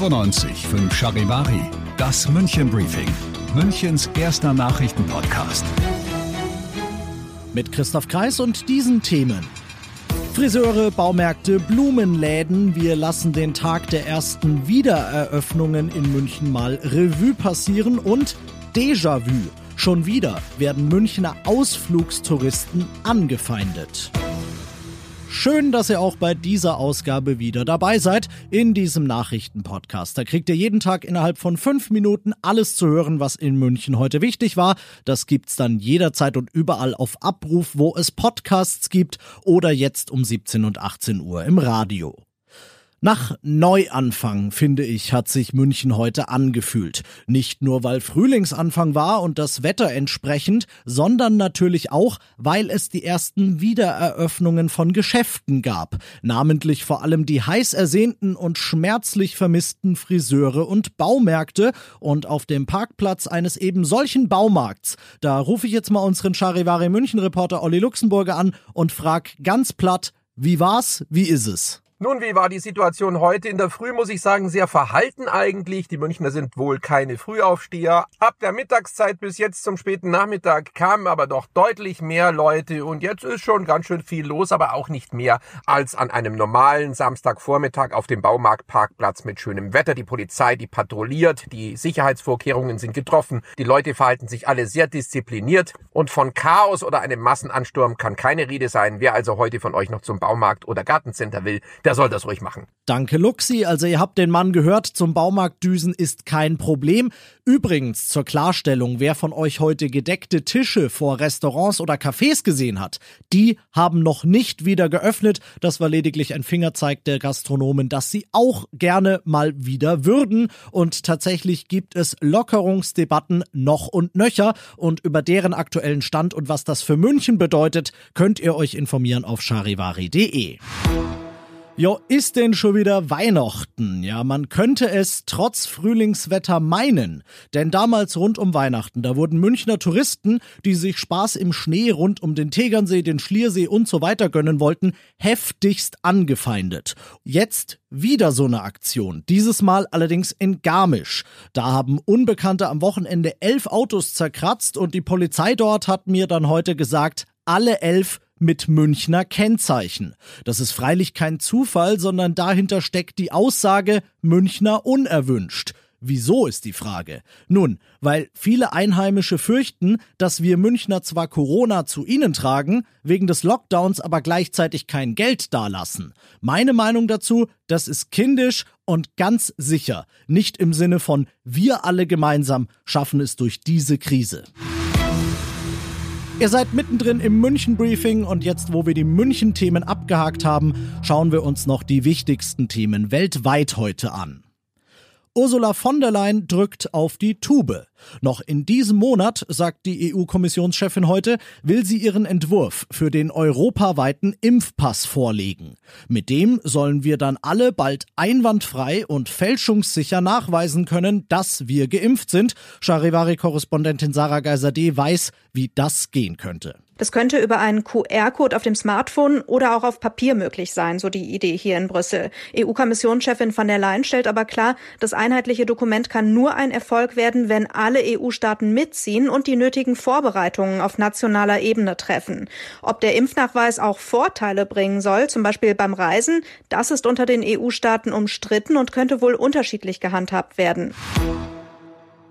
95 5 Charivari, das München Briefing, Münchens erster Nachrichtenpodcast. Mit Christoph Kreis und diesen Themen. Friseure, Baumärkte, Blumenläden. Wir lassen den Tag der ersten Wiedereröffnungen in München mal Revue passieren und Déjà-vu. Schon wieder werden Münchner Ausflugstouristen angefeindet. Schön, dass ihr auch bei dieser Ausgabe wieder dabei seid in diesem Nachrichtenpodcast. Da kriegt ihr jeden Tag innerhalb von fünf Minuten alles zu hören, was in München heute wichtig war. Das gibt's dann jederzeit und überall auf Abruf, wo es Podcasts gibt oder jetzt um 17 und 18 Uhr im Radio. Nach Neuanfang, finde ich, hat sich München heute angefühlt. Nicht nur, weil Frühlingsanfang war und das Wetter entsprechend, sondern natürlich auch, weil es die ersten Wiedereröffnungen von Geschäften gab. Namentlich vor allem die heiß ersehnten und schmerzlich vermissten Friseure und Baumärkte. Und auf dem Parkplatz eines eben solchen Baumarkts, da rufe ich jetzt mal unseren Charivari München Reporter Olli Luxemburger an und frag ganz platt, wie war's, wie ist es? Nun, wie war die Situation heute? In der Früh muss ich sagen, sehr verhalten eigentlich. Die Münchner sind wohl keine Frühaufsteher. Ab der Mittagszeit bis jetzt zum späten Nachmittag kamen aber doch deutlich mehr Leute und jetzt ist schon ganz schön viel los, aber auch nicht mehr als an einem normalen Samstagvormittag auf dem Baumarktparkplatz mit schönem Wetter. Die Polizei, die patrouilliert, die Sicherheitsvorkehrungen sind getroffen. Die Leute verhalten sich alle sehr diszipliniert und von Chaos oder einem Massenansturm kann keine Rede sein. Wer also heute von euch noch zum Baumarkt oder Gartencenter will, der soll das ruhig machen. Danke, Luxi. Also ihr habt den Mann gehört, zum Baumarkt düsen ist kein Problem. Übrigens zur Klarstellung, wer von euch heute gedeckte Tische vor Restaurants oder Cafés gesehen hat, die haben noch nicht wieder geöffnet. Das war lediglich ein Fingerzeig der Gastronomen, dass sie auch gerne mal wieder würden. Und tatsächlich gibt es Lockerungsdebatten noch und nöcher. Und über deren aktuellen Stand und was das für München bedeutet, könnt ihr euch informieren auf charivari.de. Jo, ist denn schon wieder Weihnachten? Ja, man könnte es trotz Frühlingswetter meinen. Denn damals rund um Weihnachten, da wurden Münchner Touristen, die sich Spaß im Schnee rund um den Tegernsee, den Schliersee und so weiter gönnen wollten, heftigst angefeindet. Jetzt wieder so eine Aktion. Dieses Mal allerdings in Garmisch. Da haben Unbekannte am Wochenende elf Autos zerkratzt und die Polizei dort hat mir dann heute gesagt, alle elf mit Münchner Kennzeichen. Das ist freilich kein Zufall, sondern dahinter steckt die Aussage Münchner unerwünscht. Wieso ist die Frage? Nun, weil viele Einheimische fürchten, dass wir Münchner zwar Corona zu ihnen tragen, wegen des Lockdowns aber gleichzeitig kein Geld dalassen. Meine Meinung dazu, das ist kindisch und ganz sicher nicht im Sinne von wir alle gemeinsam schaffen es durch diese Krise. Ihr seid mittendrin im München-Briefing und jetzt, wo wir die München-Themen abgehakt haben, schauen wir uns noch die wichtigsten Themen weltweit heute an. Ursula von der Leyen drückt auf die Tube. Noch in diesem Monat, sagt die EU-Kommissionschefin heute, will sie ihren Entwurf für den europaweiten Impfpass vorlegen. Mit dem sollen wir dann alle bald einwandfrei und fälschungssicher nachweisen können, dass wir geimpft sind. Charivari-Korrespondentin Sarah Geiser-D weiß, wie das gehen könnte. Das könnte über einen QR-Code auf dem Smartphone oder auch auf Papier möglich sein, so die Idee hier in Brüssel. EU-Kommissionschefin von der Leyen stellt aber klar, das einheitliche Dokument kann nur ein Erfolg werden, wenn alle EU-Staaten mitziehen und die nötigen Vorbereitungen auf nationaler Ebene treffen. Ob der Impfnachweis auch Vorteile bringen soll, zum Beispiel beim Reisen, das ist unter den EU-Staaten umstritten und könnte wohl unterschiedlich gehandhabt werden.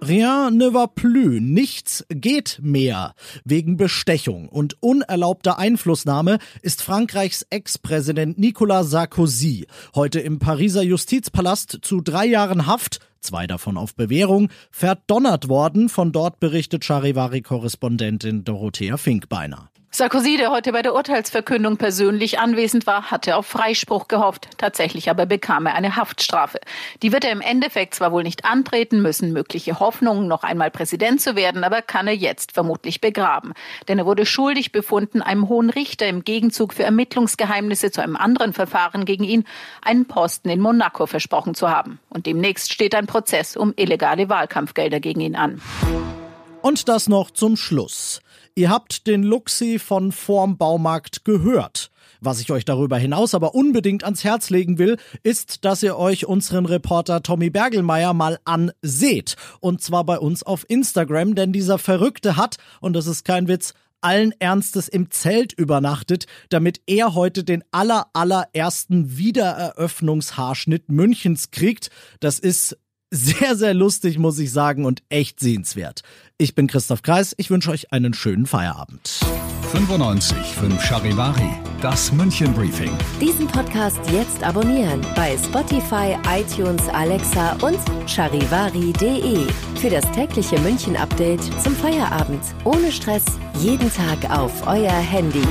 Rien ne va plus, nichts geht mehr. Wegen Bestechung und unerlaubter Einflussnahme ist Frankreichs Ex-Präsident Nicolas Sarkozy heute im Pariser Justizpalast zu drei Jahren Haft, zwei davon auf Bewährung, verdonnert worden. Von dort berichtet Charivari-Korrespondentin Dorothea Finkbeiner. Sarkozy, der heute bei der Urteilsverkündung persönlich anwesend war, hatte auf Freispruch gehofft. Tatsächlich aber bekam er eine Haftstrafe. Die wird er im Endeffekt zwar wohl nicht antreten müssen, mögliche Hoffnungen, noch einmal Präsident zu werden, aber kann er jetzt vermutlich begraben. Denn er wurde schuldig befunden, einem hohen Richter im Gegenzug für Ermittlungsgeheimnisse zu einem anderen Verfahren gegen ihn einen Posten in Monaco versprochen zu haben. Und demnächst steht ein Prozess um illegale Wahlkampfgelder gegen ihn an. Und das noch zum Schluss. Ihr habt den Luxi von vorm Baumarkt gehört. Was ich euch darüber hinaus aber unbedingt ans Herz legen will, ist, dass ihr euch unseren Reporter Tommy Bergelmeier mal anseht. Und zwar bei uns auf Instagram, denn dieser Verrückte hat, und das ist kein Witz, allen Ernstes im Zelt übernachtet, damit er heute den aller allerersten Wiedereröffnungshaarschnitt Münchens kriegt. Das ist sehr, sehr lustig, muss ich sagen, und echt sehenswert. Ich bin Christoph Kreis, ich wünsche euch einen schönen Feierabend. 95 5 Charivari, das München Briefing. Diesen Podcast jetzt abonnieren bei Spotify, iTunes, Alexa und charivari.de. Für das tägliche München Update zum Feierabend. Ohne Stress, jeden Tag auf euer Handy.